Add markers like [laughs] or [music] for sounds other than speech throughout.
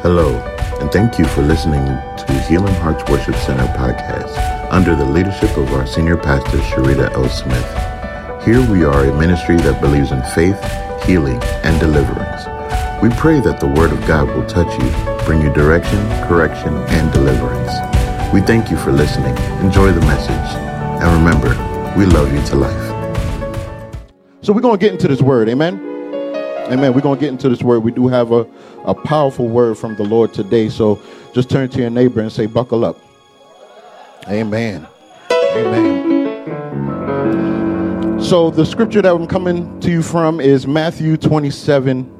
Hello, and thank you for listening to Healing Hearts Worship Center podcast under the leadership of our senior pastor, Sharita L. Smith. Here we are a ministry that believes in faith, healing, and deliverance. We pray that the Word of God will touch you, bring you direction, correction, and deliverance. We thank you for listening. Enjoy the message. And remember, we love you to life. So we're going to get into this word. Amen. Amen. We're going to get into this word. We do have a, a powerful word from the Lord today. So just turn to your neighbor and say, buckle up. Amen. Amen. So the scripture that I'm coming to you from is Matthew 27,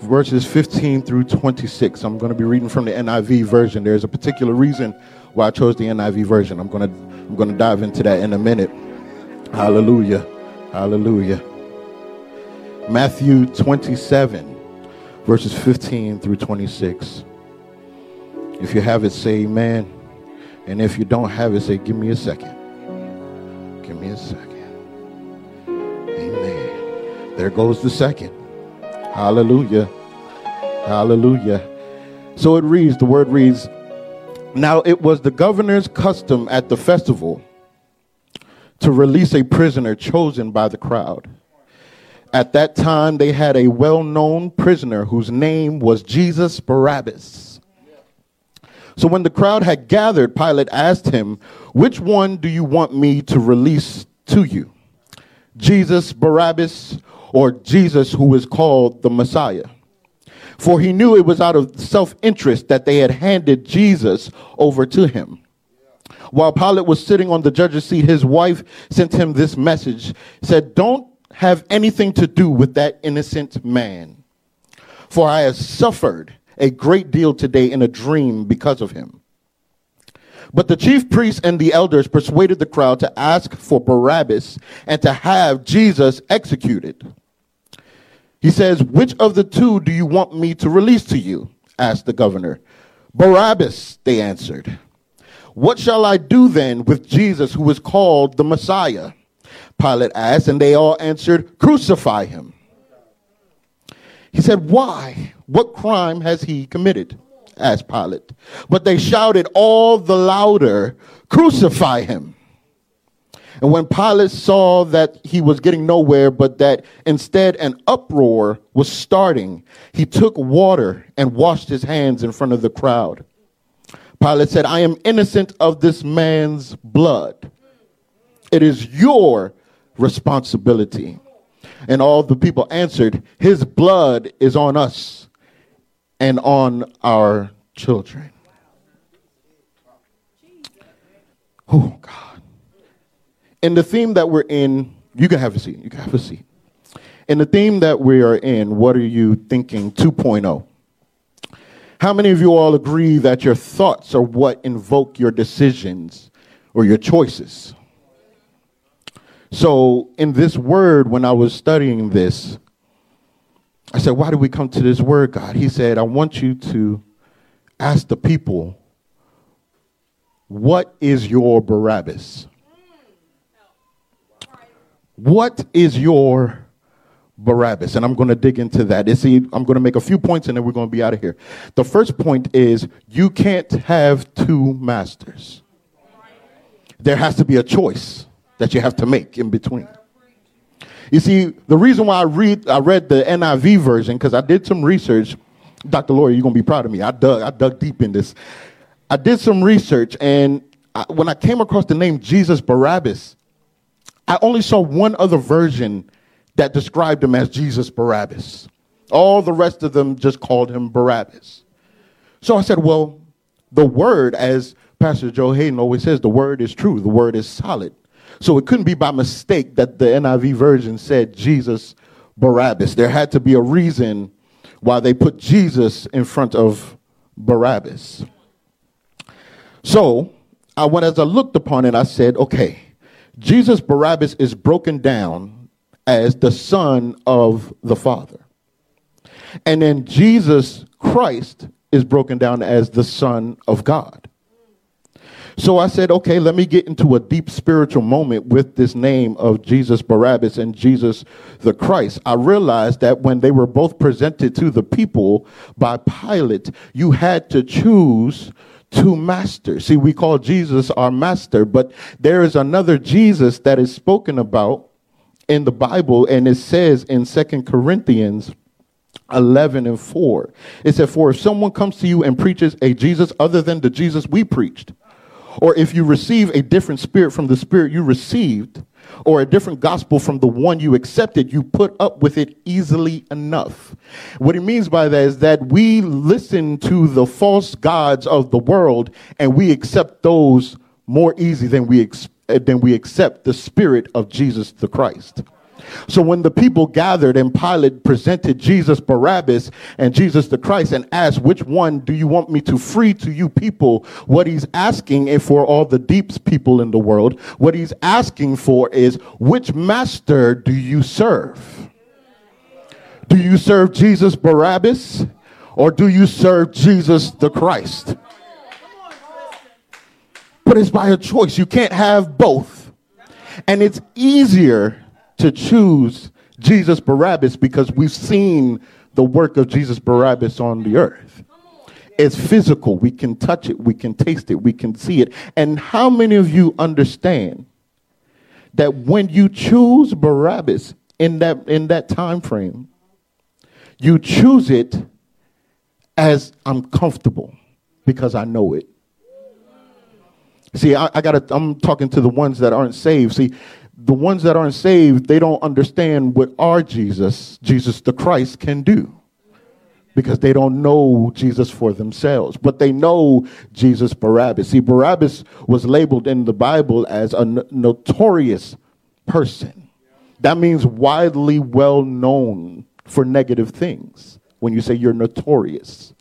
verses 15 through 26. I'm going to be reading from the NIV version. There's a particular reason why I chose the NIV version. I'm going to I'm going to dive into that in a minute. Hallelujah. Hallelujah. Matthew 27, verses 15 through 26. If you have it, say amen. And if you don't have it, say, give me a second. Give me a second. Amen. There goes the second. Hallelujah. Hallelujah. So it reads, the word reads, Now it was the governor's custom at the festival to release a prisoner chosen by the crowd. At that time, they had a well known prisoner whose name was Jesus Barabbas. So when the crowd had gathered, Pilate asked him, Which one do you want me to release to you? Jesus Barabbas or Jesus who is called the Messiah? For he knew it was out of self interest that they had handed Jesus over to him. While Pilate was sitting on the judge's seat, his wife sent him this message said, Don't have anything to do with that innocent man. For I have suffered a great deal today in a dream because of him. But the chief priests and the elders persuaded the crowd to ask for Barabbas and to have Jesus executed. He says, Which of the two do you want me to release to you? asked the governor. Barabbas, they answered. What shall I do then with Jesus who is called the Messiah? Pilate asked, and they all answered, Crucify him. He said, Why? What crime has he committed? asked Pilate. But they shouted all the louder, Crucify him. And when Pilate saw that he was getting nowhere, but that instead an uproar was starting, he took water and washed his hands in front of the crowd. Pilate said, I am innocent of this man's blood. It is your responsibility. And all the people answered, His blood is on us and on our children. Oh, God. In the theme that we're in, you can have a seat. You can have a seat. In the theme that we are in, what are you thinking 2.0? How many of you all agree that your thoughts are what invoke your decisions or your choices? So, in this word, when I was studying this, I said, Why did we come to this word, God? He said, I want you to ask the people, What is your Barabbas? What is your Barabbas? And I'm going to dig into that. I'm going to make a few points and then we're going to be out of here. The first point is you can't have two masters, there has to be a choice that you have to make in between. You see, the reason why I read I read the NIV version because I did some research. Dr. Lori, you're gonna be proud of me. I dug I dug deep in this. I did some research, and I, when I came across the name Jesus Barabbas, I only saw one other version that described him as Jesus Barabbas. All the rest of them just called him Barabbas. So I said, well, the word, as Pastor Joe Hayden always says, the word is true. The word is solid. So it couldn't be by mistake that the NIV version said Jesus Barabbas. There had to be a reason why they put Jesus in front of Barabbas. So I went as I looked upon it, I said, okay, Jesus Barabbas is broken down as the son of the Father. And then Jesus Christ is broken down as the Son of God. So I said, okay, let me get into a deep spiritual moment with this name of Jesus Barabbas and Jesus the Christ. I realized that when they were both presented to the people by Pilate, you had to choose two masters. See, we call Jesus our master, but there is another Jesus that is spoken about in the Bible, and it says in Second Corinthians 11 and 4. It said, For if someone comes to you and preaches a Jesus other than the Jesus we preached, or if you receive a different spirit from the spirit you received, or a different gospel from the one you accepted, you put up with it easily enough. What he means by that is that we listen to the false gods of the world and we accept those more easy than we, ex- than we accept the spirit of Jesus the Christ. So when the people gathered and Pilate presented Jesus Barabbas and Jesus the Christ and asked, which one do you want me to free to you people? What he's asking for all the deeps people in the world, what he's asking for is, which master do you serve? Do you serve Jesus Barabbas or do you serve Jesus the Christ? But it's by a choice. You can't have both. And it's easier to choose Jesus Barabbas because we've seen the work of Jesus Barabbas on the earth. It's physical. We can touch it, we can taste it, we can see it. And how many of you understand that when you choose Barabbas in that in that time frame, you choose it as I'm comfortable because I know it. See, I, I got I'm talking to the ones that aren't saved. See, the ones that aren't saved, they don't understand what our Jesus, Jesus the Christ, can do because they don't know Jesus for themselves, but they know Jesus Barabbas. See, Barabbas was labeled in the Bible as a notorious person. That means widely well known for negative things when you say you're notorious.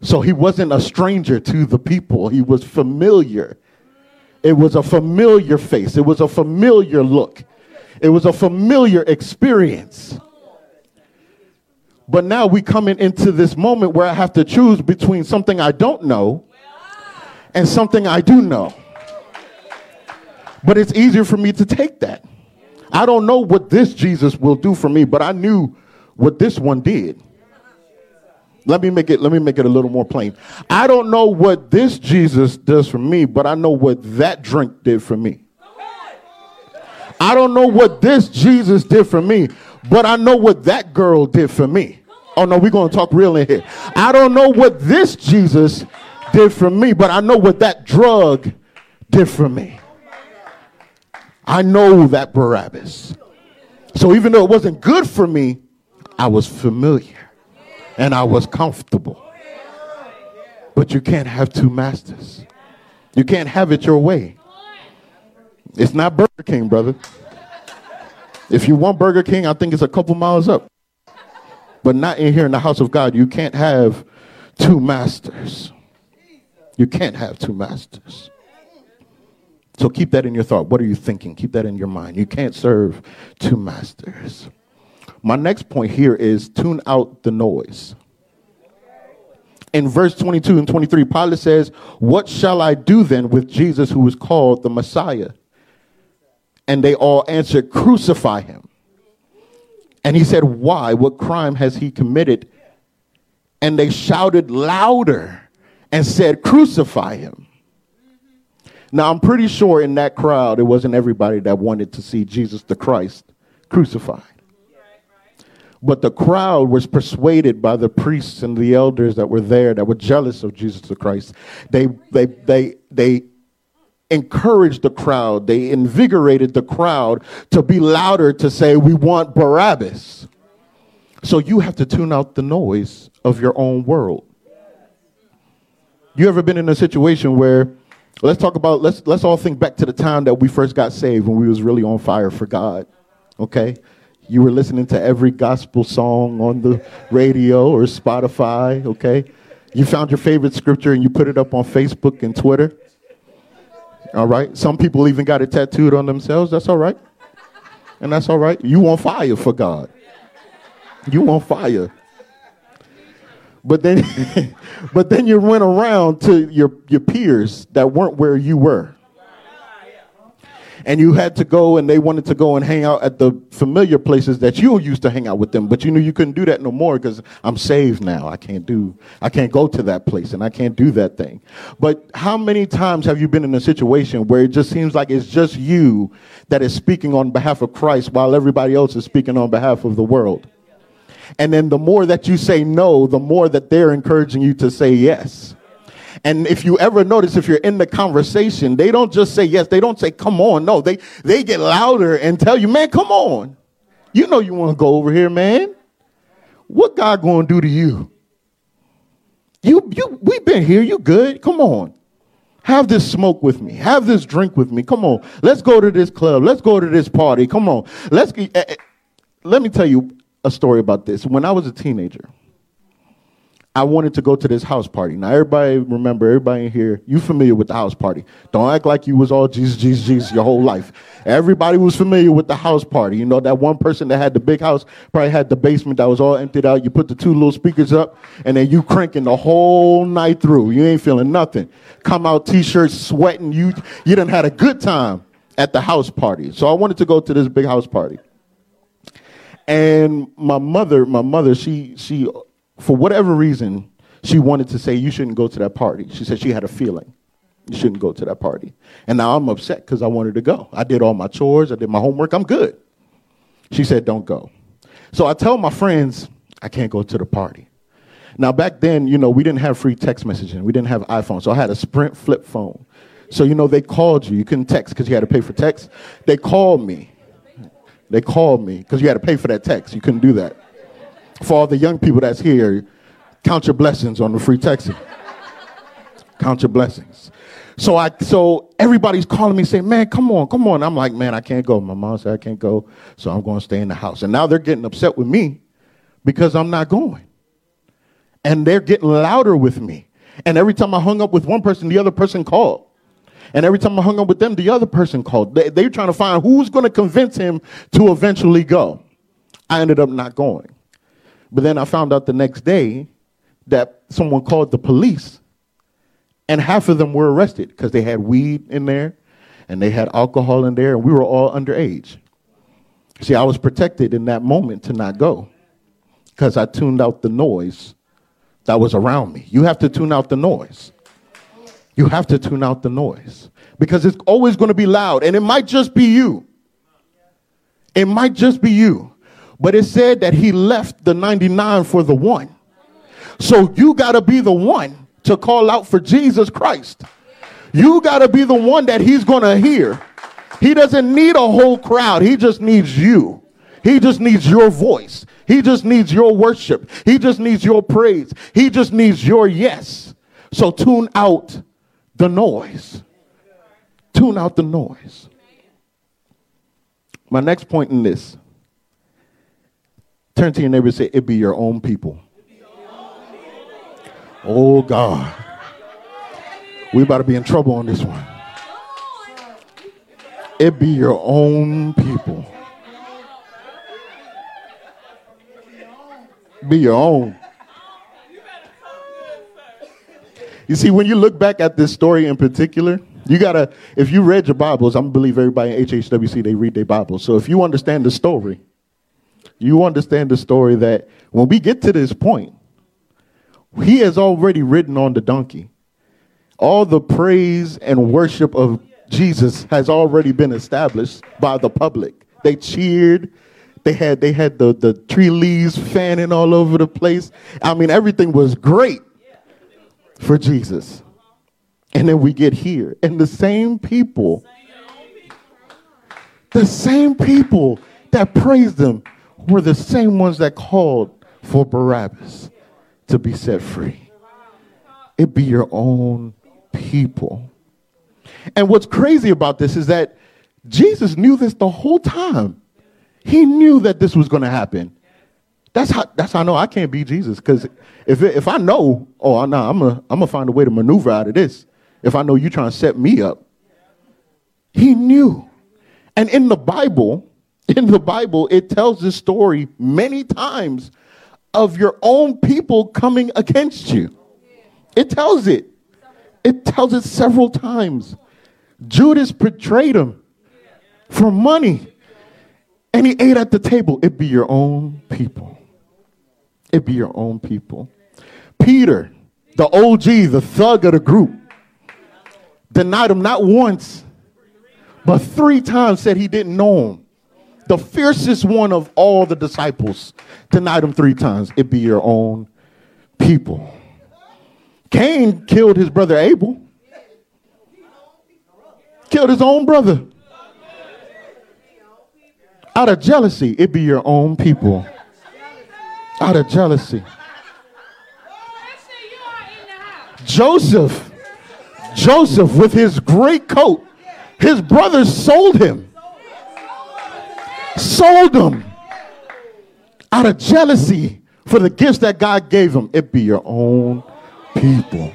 So he wasn't a stranger to the people, he was familiar it was a familiar face, it was a familiar look, it was a familiar experience. But now we coming into this moment where I have to choose between something I don't know and something I do know. But it's easier for me to take that. I don't know what this Jesus will do for me, but I knew what this one did. Let me make it let me make it a little more plain. I don't know what this Jesus does for me, but I know what that drink did for me. I don't know what this Jesus did for me, but I know what that girl did for me. Oh no, we're going to talk real in here. I don't know what this Jesus did for me, but I know what that drug did for me. I know that Barabbas. So even though it wasn't good for me, I was familiar and I was comfortable. But you can't have two masters. You can't have it your way. It's not Burger King, brother. If you want Burger King, I think it's a couple miles up. But not in here in the house of God. You can't have two masters. You can't have two masters. So keep that in your thought. What are you thinking? Keep that in your mind. You can't serve two masters. My next point here is tune out the noise. In verse 22 and 23, Pilate says, What shall I do then with Jesus who is called the Messiah? And they all answered, Crucify him. And he said, Why? What crime has he committed? And they shouted louder and said, Crucify him. Now, I'm pretty sure in that crowd, it wasn't everybody that wanted to see Jesus the Christ crucified. But the crowd was persuaded by the priests and the elders that were there that were jealous of Jesus the Christ. They, they, they, they encouraged the crowd, they invigorated the crowd to be louder to say, We want Barabbas. So you have to tune out the noise of your own world. You ever been in a situation where let's talk about let's let's all think back to the time that we first got saved when we was really on fire for God. Okay? You were listening to every gospel song on the radio or Spotify, okay? You found your favorite scripture and you put it up on Facebook and Twitter. All right? Some people even got it tattooed on themselves. That's all right. And that's all right. You on fire for God. You on fire. But then, [laughs] but then you went around to your, your peers that weren't where you were and you had to go and they wanted to go and hang out at the familiar places that you used to hang out with them. But you knew you couldn't do that no more because i'm saved now. I can't do i can't go to that place and i can't do that thing. But how many times have you been in a situation where it just seems like it's just you that is speaking on behalf of christ while everybody else is speaking on behalf of the world? And then the more that you say no the more that they're encouraging you to say yes and if you ever notice, if you're in the conversation, they don't just say yes. They don't say, come on. No, they, they get louder and tell you, man, come on. You know you want to go over here, man. What God going to do to you? You, you, we've been here. You good? Come on. Have this smoke with me. Have this drink with me. Come on. Let's go to this club. Let's go to this party. Come on. Let's. Uh, let me tell you a story about this. When I was a teenager, I wanted to go to this house party. Now, everybody remember, everybody in here, you familiar with the house party. Don't act like you was all Jesus, Jesus, Jesus your whole life. Everybody was familiar with the house party. You know, that one person that had the big house probably had the basement that was all emptied out. You put the two little speakers up, and then you cranking the whole night through. You ain't feeling nothing. Come out t-shirts, sweating. You, you done had a good time at the house party. So I wanted to go to this big house party. And my mother, my mother, she, she for whatever reason, she wanted to say, You shouldn't go to that party. She said she had a feeling you shouldn't go to that party. And now I'm upset because I wanted to go. I did all my chores, I did my homework, I'm good. She said, Don't go. So I tell my friends, I can't go to the party. Now, back then, you know, we didn't have free text messaging, we didn't have iPhone. So I had a Sprint flip phone. So, you know, they called you. You couldn't text because you had to pay for text. They called me. They called me because you had to pay for that text. You couldn't do that for all the young people that's here, count your blessings on the free texting. count your blessings. So I so everybody's calling me saying, Man, come on, come on. I'm like, man, I can't go. My mom said I can't go, so I'm going to stay in the house. And now they're getting upset with me because I'm not going. And they're getting louder with me. And every time I hung up with one person, the other person called. And every time I hung up with them, the other person called. They, they're trying to find who's going to convince him to eventually go. I ended up not going. But then I found out the next day that someone called the police, and half of them were arrested because they had weed in there and they had alcohol in there, and we were all underage. See, I was protected in that moment to not go because I tuned out the noise that was around me. You have to tune out the noise. You have to tune out the noise because it's always going to be loud, and it might just be you. It might just be you. But it said that he left the 99 for the one. So you got to be the one to call out for Jesus Christ. You got to be the one that he's going to hear. He doesn't need a whole crowd, he just needs you. He just needs your voice. He just needs your worship. He just needs your praise. He just needs your yes. So tune out the noise. Tune out the noise. My next point in this Turn to your neighbor and say, It be your own people. Oh, God. We about to be in trouble on this one. It be your own people. Be your own. You see, when you look back at this story in particular, you gotta, if you read your Bibles, I'm gonna believe everybody in HHWC, they read their Bibles. So if you understand the story, you understand the story that when we get to this point, he has already ridden on the donkey. All the praise and worship of Jesus has already been established by the public. They cheered. They had they had the, the tree leaves fanning all over the place. I mean, everything was great for Jesus. And then we get here, and the same people, the same people that praised him were the same ones that called for Barabbas to be set free. It be your own people. And what's crazy about this is that Jesus knew this the whole time. He knew that this was going to happen. That's how, that's how I know I can't be Jesus. Because if, if I know, oh, no, I'm going I'm to find a way to maneuver out of this. If I know you're trying to set me up. He knew. And in the Bible, in the Bible, it tells this story many times of your own people coming against you. It tells it. It tells it several times. Judas betrayed him for money. And he ate at the table. It be your own people. It be your own people. Peter, the OG, the thug of the group, denied him not once, but three times said he didn't know him. The fiercest one of all the disciples denied him three times. It be your own people. Cain killed his brother Abel, killed his own brother. Out of jealousy, it be your own people. Out of jealousy. Joseph, Joseph with his great coat, his brothers sold him. Sold them out of jealousy for the gifts that God gave them. It be your own people.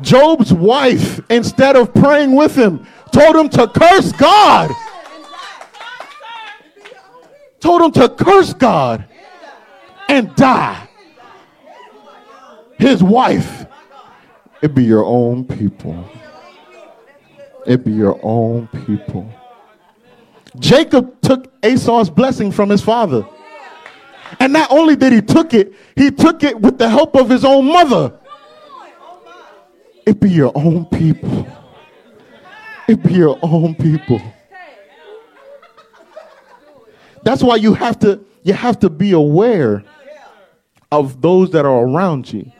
Job's wife, instead of praying with him, told him to curse God. Told him to curse God and die. His wife. It be your own people. It be your own people. Jacob took Esau's blessing from his father. And not only did he took it, he took it with the help of his own mother. It be your own people. It be your own people. That's why you have to you have to be aware of those that are around you.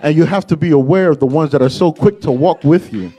And you have to be aware of the ones that are so quick to walk with you.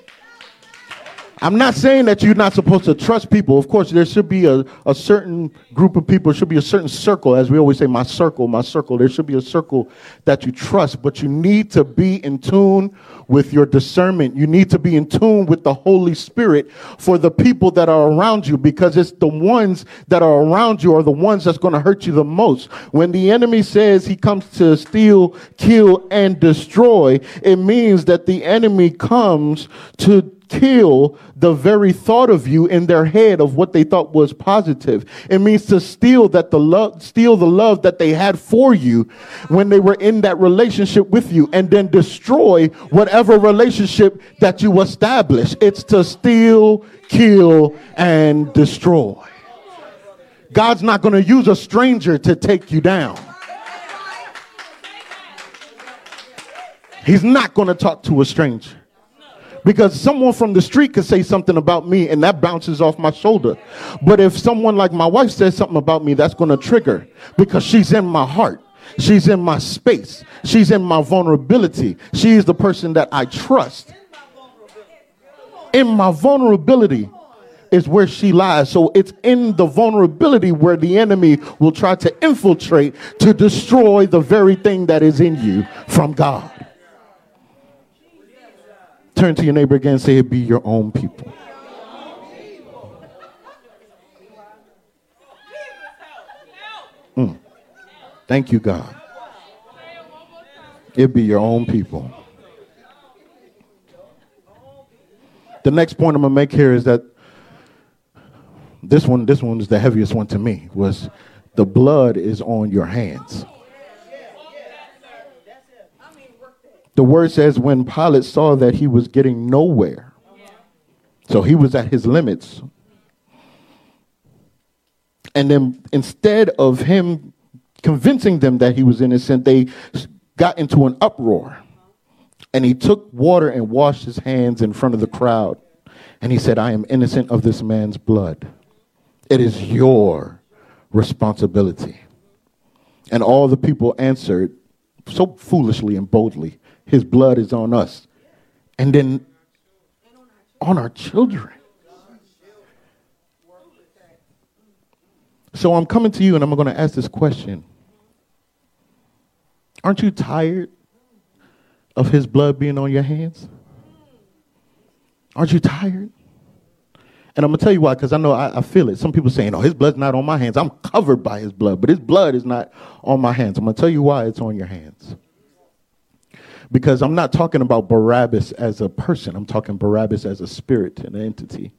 I'm not saying that you're not supposed to trust people. Of course, there should be a, a certain group of people, should be a certain circle, as we always say, my circle, my circle. There should be a circle that you trust, but you need to be in tune with your discernment. You need to be in tune with the Holy Spirit for the people that are around you because it's the ones that are around you are the ones that's going to hurt you the most. When the enemy says he comes to steal, kill, and destroy, it means that the enemy comes to kill the very thought of you in their head of what they thought was positive. It means to steal that the love, steal the love that they had for you when they were in that relationship with you and then destroy whatever relationship that you establish. It's to steal, kill, and destroy. God's not going to use a stranger to take you down. He's not going to talk to a stranger because someone from the street could say something about me and that bounces off my shoulder. But if someone like my wife says something about me, that's going to trigger because she's in my heart. She's in my space. She's in my vulnerability. She is the person that I trust. In my vulnerability is where she lies. So it's in the vulnerability where the enemy will try to infiltrate to destroy the very thing that is in you from God. Turn to your neighbor again and say, be your own people. Mm. Thank you, God. It be your own people. The next point I'm gonna make here is that this one, this one is the heaviest one to me, was the blood is on your hands. The word says when Pilate saw that he was getting nowhere, so he was at his limits. And then instead of him convincing them that he was innocent, they got into an uproar. And he took water and washed his hands in front of the crowd. And he said, I am innocent of this man's blood. It is your responsibility. And all the people answered so foolishly and boldly, his blood is on us. And then on our children. So I'm coming to you and I'm going to ask this question. Aren't you tired of his blood being on your hands? Aren't you tired? And I'm going to tell you why, because I know I, I, feel it. Some people saying, oh, his blood's not on my hands. I'm covered by his blood, but his blood is not on my hands. I'm going to tell you why it's on your hands. Because I'm not talking about Barabbas as a person, I'm talking Barabbas as a spirit, an entity.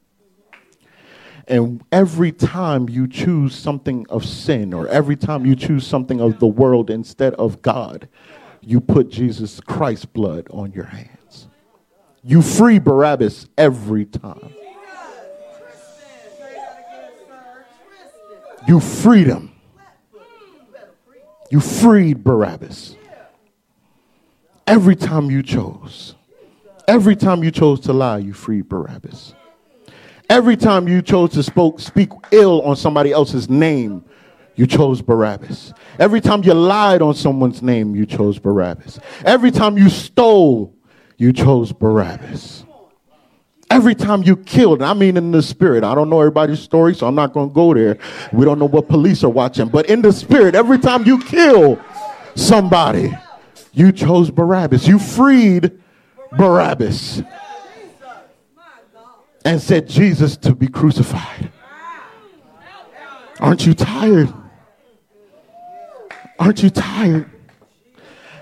And every time you choose something of sin or every time you choose something of the world instead of God, you put Jesus Christ's blood on your hands. You free Barabbas every time. You freed him. You freed Barabbas. Every time you chose. Every time you chose to lie, you freed Barabbas. Every time you chose to spoke, speak ill on somebody else's name, you chose Barabbas. Every time you lied on someone's name, you chose Barabbas. Every time you stole, you chose Barabbas. Every time you killed, I mean in the spirit, I don't know everybody's story, so I'm not going to go there. We don't know what police are watching, but in the spirit, every time you kill somebody, you chose Barabbas. You freed Barabbas and said Jesus to be crucified. Aren't you tired? Aren't you tired?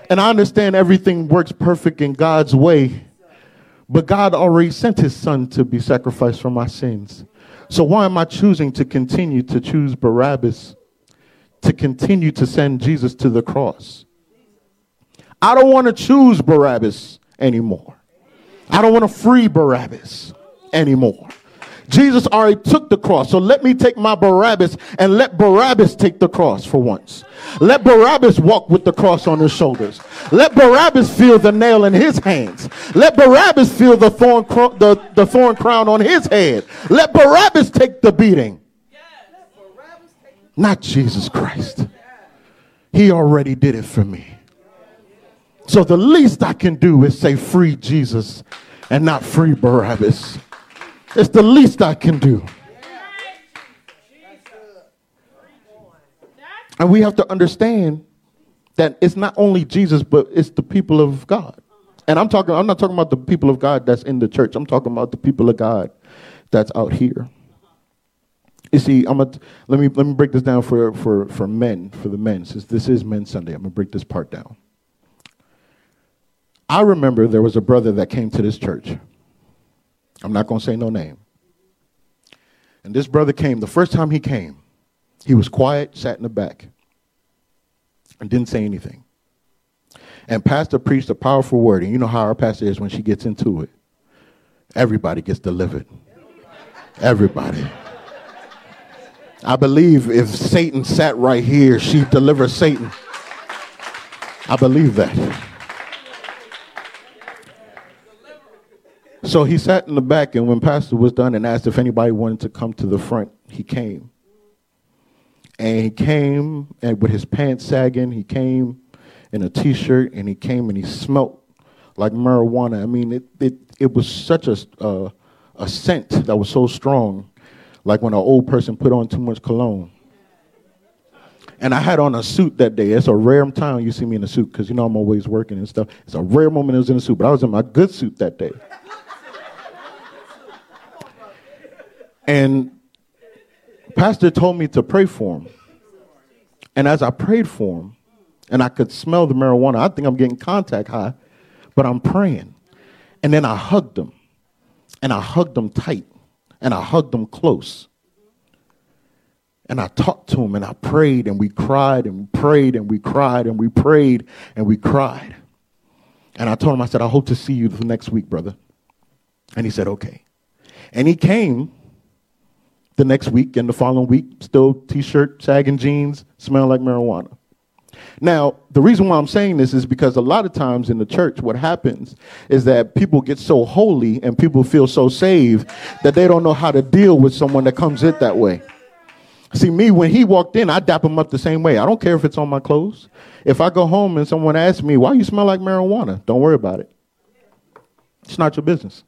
And I understand everything works perfect in God's way, but God already sent his son to be sacrificed for my sins. So why am I choosing to continue to choose Barabbas, to continue to send Jesus to the cross? I don't want to choose Barabbas anymore. I don't want to free Barabbas anymore. Jesus already took the cross. So let me take my Barabbas and let Barabbas take the cross for once. Let Barabbas walk with the cross on his shoulders. Let Barabbas feel the nail in his hands. Let Barabbas feel the thorn, the, the thorn crown on his head. Let Barabbas take the beating. Not Jesus Christ. He already did it for me. So the least I can do is say, Free Jesus and not free Barabbas. It's the least I can do. And we have to understand that it's not only Jesus, but it's the people of God. And I'm talking, I'm not talking about the people of God that's in the church. I'm talking about the people of God that's out here. You see, I'm a, let me let me break this down for, for, for men, for the men, since this is Men's Sunday. I'm gonna break this part down. I remember there was a brother that came to this church. I'm not going to say no name. And this brother came, the first time he came, he was quiet, sat in the back, and didn't say anything. And pastor preached a powerful word. And you know how our pastor is when she gets into it. Everybody gets delivered. Everybody. I believe if Satan sat right here, she'd deliver Satan. I believe that. So he sat in the back, and when Pastor was done and asked if anybody wanted to come to the front, he came. And he came and with his pants sagging, he came in a t-shirt, and he came and he smelt like marijuana. I mean, it it, it was such a uh, a scent that was so strong, like when an old person put on too much cologne. And I had on a suit that day. It's a rare time you see me in a suit because you know I'm always working and stuff. It's a rare moment I was in a suit, but I was in my good suit that day. And pastor told me to pray for him. And as I prayed for him, and I could smell the marijuana, I think I'm getting contact high, but I'm praying. And then I hugged him. And I hugged him tight. And I hugged him close. And I talked to him and I prayed and we cried and we prayed and we cried and we prayed and we cried. And I told him, I said, I hope to see you next week, brother. And he said, okay. And he came the next week and the following week, still t-shirt, sagging jeans, smelling like marijuana. Now, the reason why I'm saying this is because a lot of times in the church, what happens is that people get so holy and people feel so saved that they don't know how to deal with someone that comes in that way. See, me, when he walked in, I dap him up the same way. I don't care if it's on my clothes. If I go home and someone asks me, why you smell like marijuana? Don't worry about it. It's not your business.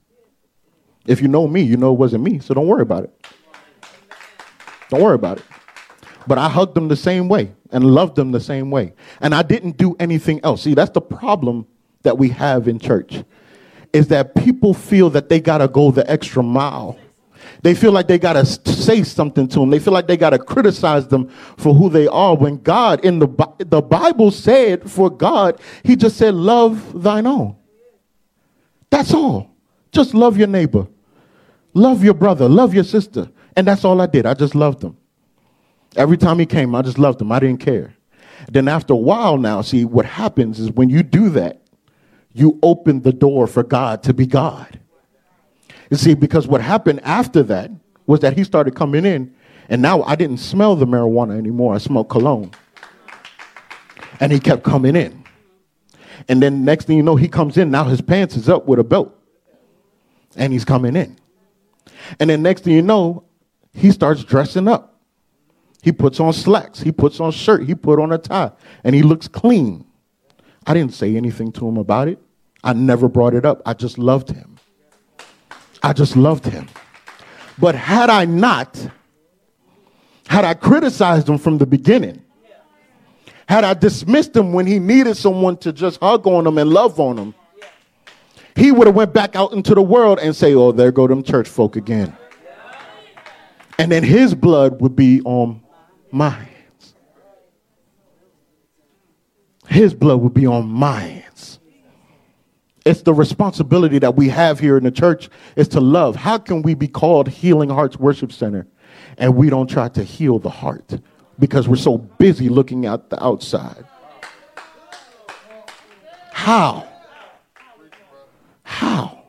If you know me, you know it wasn't me, so don't worry about it. Don't worry about it. But I hugged them the same way and loved them the same way. And I didn't do anything else. See, that's the problem that we have in church is that people feel that they got to go the extra mile. They feel like they got to say something to them. They feel like they got to criticize them for who they are. When God, in the, the Bible said for God, He just said, Love thine own. That's all. Just love your neighbor, love your brother, love your sister And that's all I did. I just loved him. Every time he came, I just loved him. I didn't care. Then after a while now, see, what happens is when you do that, you open the door for God to be God. You see, because what happened after that was that he started coming in, and now I didn't smell the marijuana anymore. I smelled cologne. And he kept coming in. And then next thing you know, he comes in. Now his pants is up with a belt. And he's coming in. And then next thing you know, he starts dressing up. He puts on slacks. He puts on shirt. He put on a tie. And he looks clean. I didn't say anything to him about it. I never brought it up. I just loved him. I just loved him. But had I not, had I criticized him from the beginning, had I dismissed him when he needed someone to just hug on him and love on him, he would have went back out into the world and say, "Oh, there go them church folk again." And then his blood would be on my hands. His blood would be on my hands. It's the responsibility that we have here in the church is to love. How can we be called Healing Hearts Worship Center and we don't try to heal the heart because we're so busy looking at the outside? How? How?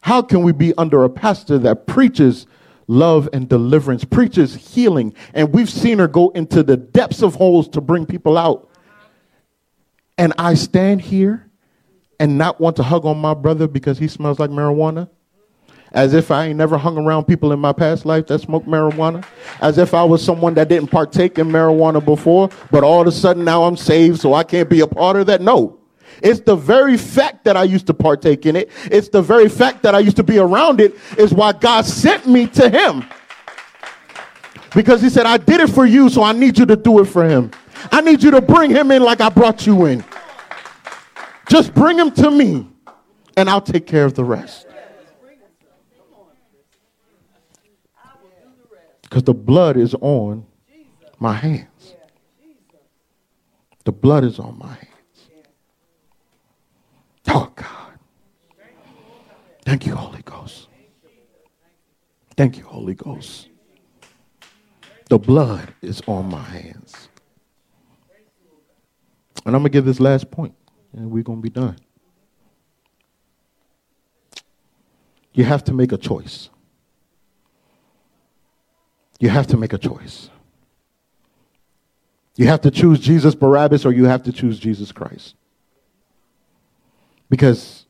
How can we be under a pastor that preaches love and deliverance, preaches healing, and we've seen her go into the depths of holes to bring people out. And I stand here and not want to hug on my brother because he smells like marijuana? As if I ain't never hung around people in my past life that smoked marijuana. As if I was someone that didn't partake in marijuana before, but all of a sudden now I'm saved, so I can't be a part of that. No. It's the very fact that I used to partake in it. It's the very fact that I used to be around it is why God sent me to him. Because he said, I did it for you, so I need you to do it for him. I need you to bring him in like I brought you in. Just bring him to me, and I'll take care of the rest. Because the blood is on my hands. The blood is on my hands. Oh, God. Thank you, Holy Ghost. Thank you, Holy Ghost. The blood is on my hands. And I'm going to give this last point, and we're going to be done. You have to make a choice. You have to make a choice. You have to choose Jesus Barabbas or you have to choose Jesus Christ. Because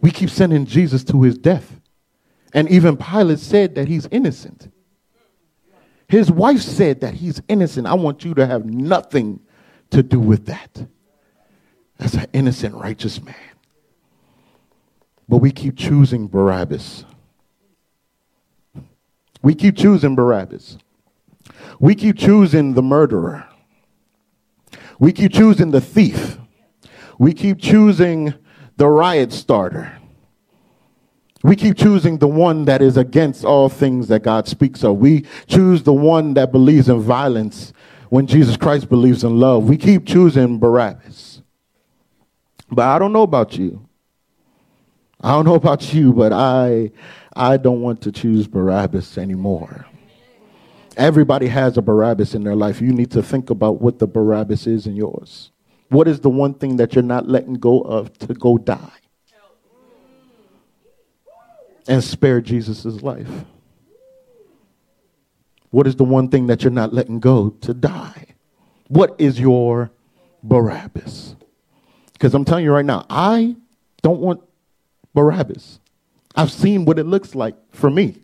we keep sending Jesus to his death. And even Pilate said that he's innocent. His wife said that he's innocent. I want you to have nothing to do with that. That's an innocent, righteous man. But we keep choosing Barabbas. We keep choosing Barabbas. We keep choosing the murderer. We keep choosing the thief. We keep choosing the riot starter. We keep choosing the one that is against all things that God speaks of. We choose the one that believes in violence when Jesus Christ believes in love. We keep choosing Barabbas. But I don't know about you. I don't know about you, but I I don't want to choose Barabbas anymore. Everybody has a Barabbas in their life. You need to think about what the Barabbas is in yours. What is the one thing that you're not letting go of to go die? And spare Jesus' life. What is the one thing that you're not letting go to die? What is your Barabbas? Because I'm telling you right now, I don't want Barabbas. I've seen what it looks like for me.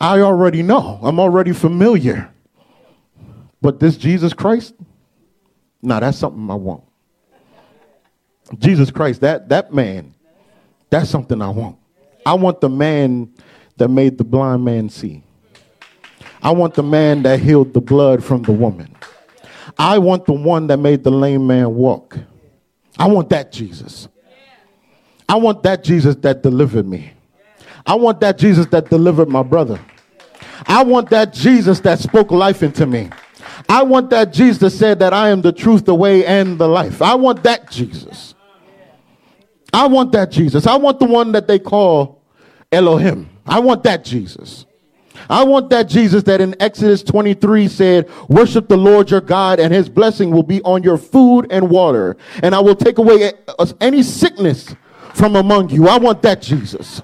I already know. I'm already familiar. But this Jesus Christ, now that's something I want. Jesus Christ, that, that man, that's something I want. I want the man that made the blind man see. I want the man that healed the blood from the woman. I want the one that made the lame man walk. I want that Jesus. I want that Jesus that delivered me. I want that Jesus that delivered my brother. I want that Jesus that spoke life into me. I want that Jesus said that I am the truth, the way, and the life. I want that Jesus. I want that Jesus. I want the one that they call Elohim. I want that Jesus. I want that Jesus that in Exodus 23 said, Worship the Lord your God, and his blessing will be on your food and water. And I will take away any sickness from among you. I want that Jesus.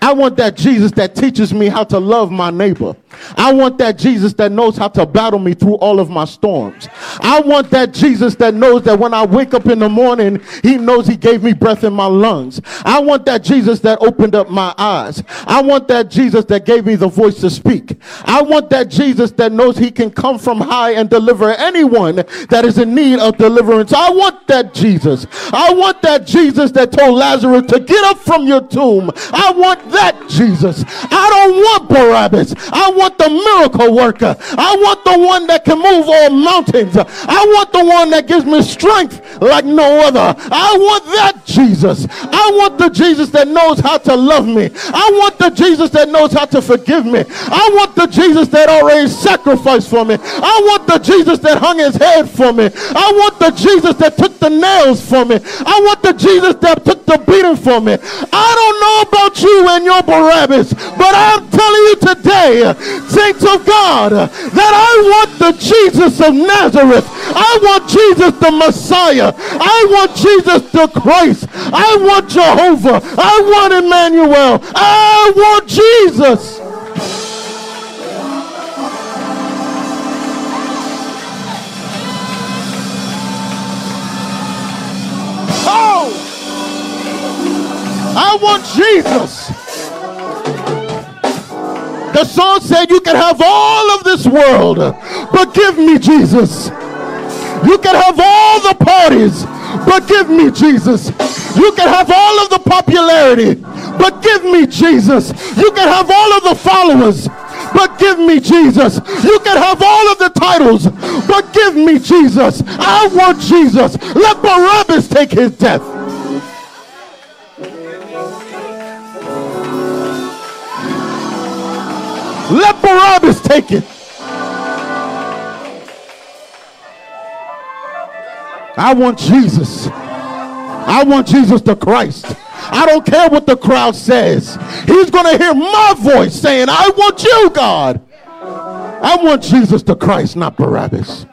I want that Jesus that teaches me how to love my neighbor. I want that Jesus that knows how to battle me through all of my storms. I want that Jesus that knows that when I wake up in the morning, he knows he gave me breath in my lungs. I want that Jesus that opened up my eyes. I want that Jesus that gave me the voice to speak. I want that Jesus that knows he can come from high and deliver anyone that is in need of deliverance. I want that Jesus. I want that Jesus that told Lazarus to get up from your tomb. I want that Jesus. I don't want Barabbas. I want want the miracle worker. I want the one that can move all mountains. I want the one that gives me strength like no other. I want that Jesus. I want the Jesus that knows how to love me. I want the Jesus that knows how to forgive me. I want the Jesus that already sacrificed for me. I want the Jesus that hung his head for me. I want the Jesus that took the nails for me. I want the Jesus that took the beating for me. I don't know about you and your Barabbas, but I'm telling you today, saints of God, that I want the Jesus of Nazareth. I want Jesus the Messiah. I want Jesus the Christ. I want Jehovah. I want Emmanuel. I want Jesus. Oh! I want Jesus. The song said, You can have all of this world, but give me Jesus. You can have all the parties, but give me Jesus. You can have all of the popularity, but give me Jesus. You can have all of the followers, but give me Jesus. You can have all of the titles, but give me Jesus. I want Jesus. Let Barabbas take his death. Let Barabbas take it. I want Jesus. I want Jesus the Christ. I don't care what the crowd says. He's going to hear my voice saying, I want you, God. I want Jesus the Christ, not Barabbas.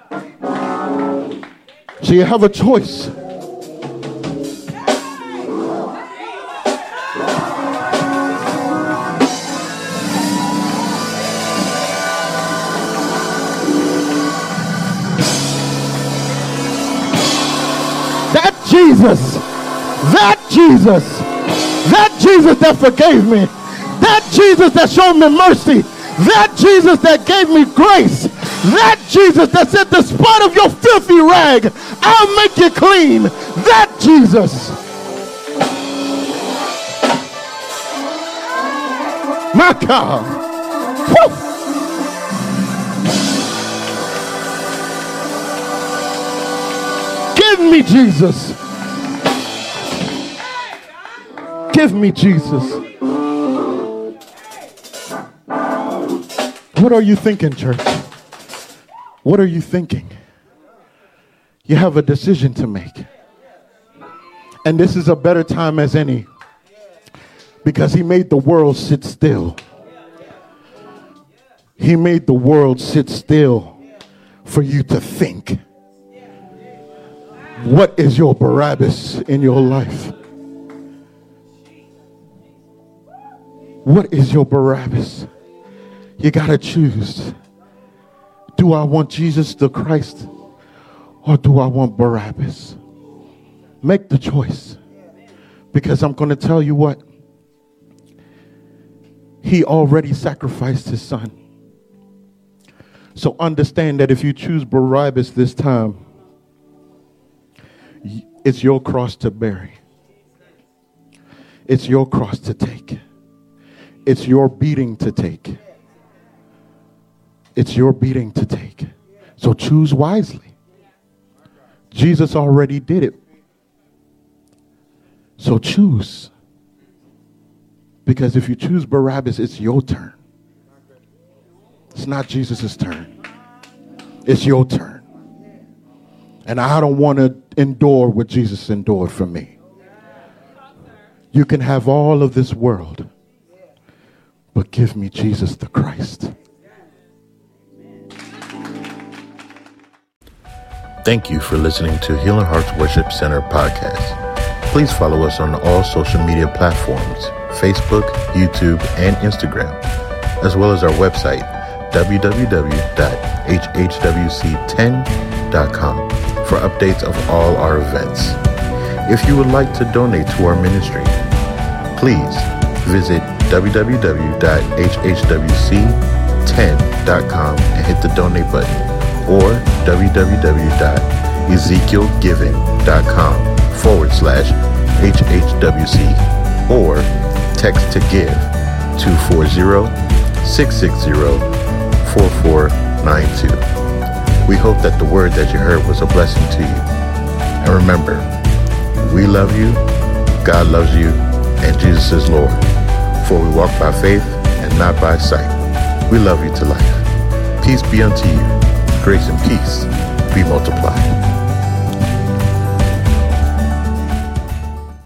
So you have a choice. Jesus, that Jesus, that Jesus that forgave me, that Jesus that showed me mercy, that Jesus that gave me grace, that Jesus that said, despite of your filthy rag, I'll make you clean. That Jesus. My God. Give me Jesus. Give me Jesus. What are you thinking, church? What are you thinking? You have a decision to make. And this is a better time as any because he made the world sit still. He made the world sit still for you to think. What is your Barabbas in your life? What is your Barabbas? You got to choose. Do I want Jesus the Christ or do I want Barabbas? Make the choice. Because I'm going to tell you what. He already sacrificed his son. So understand that if you choose Barabbas this time, it's your cross to bear. It's your cross to take. It's your beating to take. It's your beating to take. So choose wisely. Jesus already did it. So choose. Because if you choose Barabbas, it's your turn. It's not Jesus' turn. It's your turn. And I don't want to endure what Jesus endured for me. You can have all of this world, but give me Jesus the Christ. Thank you for listening to Healing Hearts Worship Center podcast. Please follow us on all social media platforms Facebook, YouTube, and Instagram, as well as our website, www.hhwc10.com, for updates of all our events. If you would like to donate to our ministry, please visit www.hhwc10.com and hit the donate button or www.ezekielgiving.com forward slash HHWC or text to give 240-660-4492. We hope that the word that you heard was a blessing to you. And remember, we love you, God loves you, and Jesus is Lord. For we walk by faith and not by sight. We love you to life. Peace be unto you. Grace and peace be multiplied.